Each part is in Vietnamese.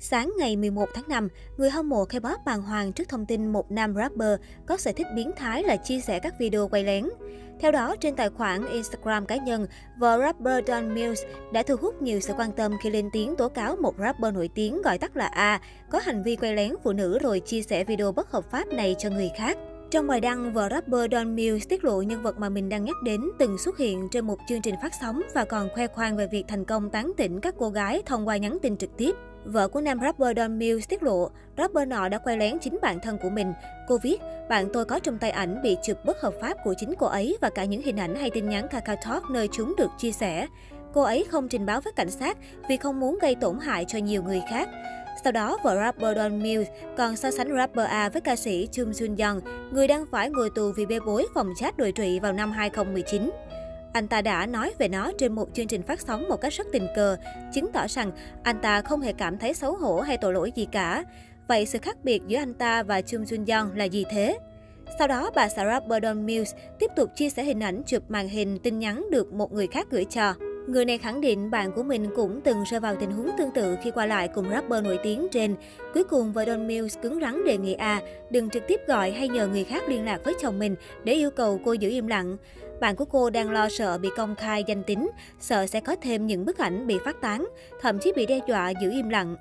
Sáng ngày 11 tháng 5, người hâm mộ K-pop bàng hoàng trước thông tin một nam rapper có sở thích biến thái là chia sẻ các video quay lén. Theo đó, trên tài khoản Instagram cá nhân, vợ rapper Don Mills đã thu hút nhiều sự quan tâm khi lên tiếng tố cáo một rapper nổi tiếng gọi tắt là A có hành vi quay lén phụ nữ rồi chia sẻ video bất hợp pháp này cho người khác. Trong bài đăng, vợ rapper Don Mills tiết lộ nhân vật mà mình đang nhắc đến từng xuất hiện trên một chương trình phát sóng và còn khoe khoang về việc thành công tán tỉnh các cô gái thông qua nhắn tin trực tiếp. Vợ của nam rapper Don Mills tiết lộ, rapper nọ đã quay lén chính bạn thân của mình. Cô viết, bạn tôi có trong tay ảnh bị chụp bất hợp pháp của chính cô ấy và cả những hình ảnh hay tin nhắn Kakao Talk nơi chúng được chia sẻ. Cô ấy không trình báo với cảnh sát vì không muốn gây tổn hại cho nhiều người khác. Sau đó, vợ rapper Don Mills còn so sánh rapper A với ca sĩ Chung Jun Young, người đang phải ngồi tù vì bê bối phòng chat đồi trụy vào năm 2019. Anh ta đã nói về nó trên một chương trình phát sóng một cách rất tình cờ, chứng tỏ rằng anh ta không hề cảm thấy xấu hổ hay tội lỗi gì cả. Vậy sự khác biệt giữa anh ta và Chung Jun Young là gì thế? Sau đó, bà Sarah Burdon Mills tiếp tục chia sẻ hình ảnh chụp màn hình tin nhắn được một người khác gửi cho. Người này khẳng định bạn của mình cũng từng rơi vào tình huống tương tự khi qua lại cùng rapper nổi tiếng trên. Cuối cùng, vợ Don Mills cứng rắn đề nghị A đừng trực tiếp gọi hay nhờ người khác liên lạc với chồng mình để yêu cầu cô giữ im lặng. Bạn của cô đang lo sợ bị công khai danh tính, sợ sẽ có thêm những bức ảnh bị phát tán, thậm chí bị đe dọa giữ im lặng.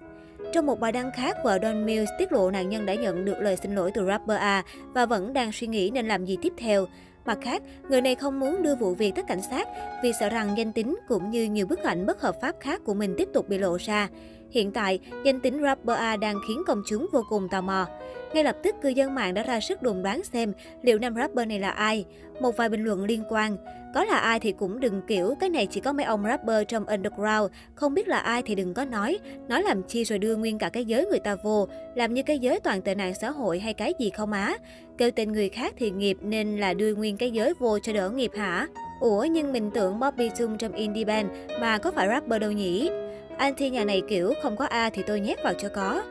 Trong một bài đăng khác, vợ Don Mills tiết lộ nạn nhân đã nhận được lời xin lỗi từ rapper A và vẫn đang suy nghĩ nên làm gì tiếp theo. Mặt khác, người này không muốn đưa vụ việc tới cảnh sát vì sợ rằng danh tính cũng như nhiều bức ảnh bất hợp pháp khác của mình tiếp tục bị lộ ra. Hiện tại, danh tính rapper A đang khiến công chúng vô cùng tò mò. Ngay lập tức, cư dân mạng đã ra sức đồn đoán xem liệu nam rapper này là ai. Một vài bình luận liên quan. Có là ai thì cũng đừng kiểu, cái này chỉ có mấy ông rapper trong underground. Không biết là ai thì đừng có nói. Nói làm chi rồi đưa nguyên cả cái giới người ta vô. Làm như cái giới toàn tệ nạn xã hội hay cái gì không á. Kêu tên người khác thì nghiệp nên là đưa nguyên cái giới vô cho đỡ nghiệp hả? Ủa nhưng mình tưởng Bobby Tung trong indie band mà có phải rapper đâu nhỉ? Anh thi nhà này kiểu không có A thì tôi nhét vào cho có.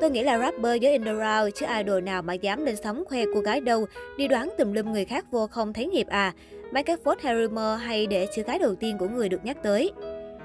Tôi nghĩ là rapper với underground chứ idol nào mà dám lên sóng khoe cô gái đâu, đi đoán tùm lum người khác vô không thấy nghiệp à. Mấy cái phốt hay rumor hay để chữ cái đầu tiên của người được nhắc tới.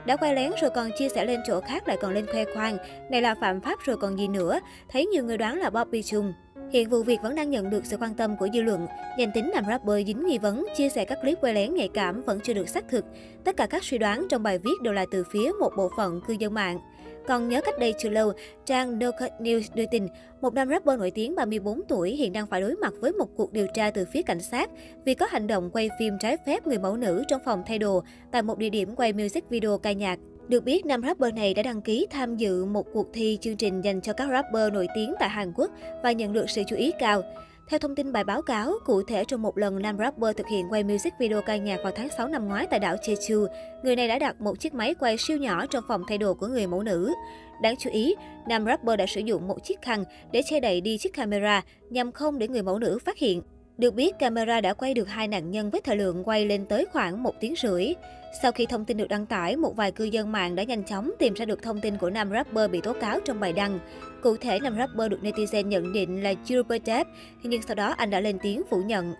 Đã quay lén rồi còn chia sẻ lên chỗ khác lại còn lên khoe khoang. Này là phạm pháp rồi còn gì nữa. Thấy nhiều người đoán là Bobby Chung. Hiện vụ việc vẫn đang nhận được sự quan tâm của dư luận. Danh tính nam rapper dính nghi vấn, chia sẻ các clip quay lén nhạy cảm vẫn chưa được xác thực. Tất cả các suy đoán trong bài viết đều là từ phía một bộ phận cư dân mạng. Còn nhớ cách đây chưa lâu, trang No Cut News đưa tin, một nam rapper nổi tiếng 34 tuổi hiện đang phải đối mặt với một cuộc điều tra từ phía cảnh sát vì có hành động quay phim trái phép người mẫu nữ trong phòng thay đồ tại một địa điểm quay music video ca nhạc. Được biết, nam rapper này đã đăng ký tham dự một cuộc thi chương trình dành cho các rapper nổi tiếng tại Hàn Quốc và nhận được sự chú ý cao. Theo thông tin bài báo cáo, cụ thể trong một lần nam rapper thực hiện quay music video ca nhạc vào tháng 6 năm ngoái tại đảo Jeju, người này đã đặt một chiếc máy quay siêu nhỏ trong phòng thay đồ của người mẫu nữ. Đáng chú ý, nam rapper đã sử dụng một chiếc khăn để che đậy đi chiếc camera nhằm không để người mẫu nữ phát hiện. Được biết, camera đã quay được hai nạn nhân với thời lượng quay lên tới khoảng một tiếng rưỡi. Sau khi thông tin được đăng tải, một vài cư dân mạng đã nhanh chóng tìm ra được thông tin của nam rapper bị tố cáo trong bài đăng. Cụ thể, nam rapper được netizen nhận định là Jupiter, nhưng sau đó anh đã lên tiếng phủ nhận.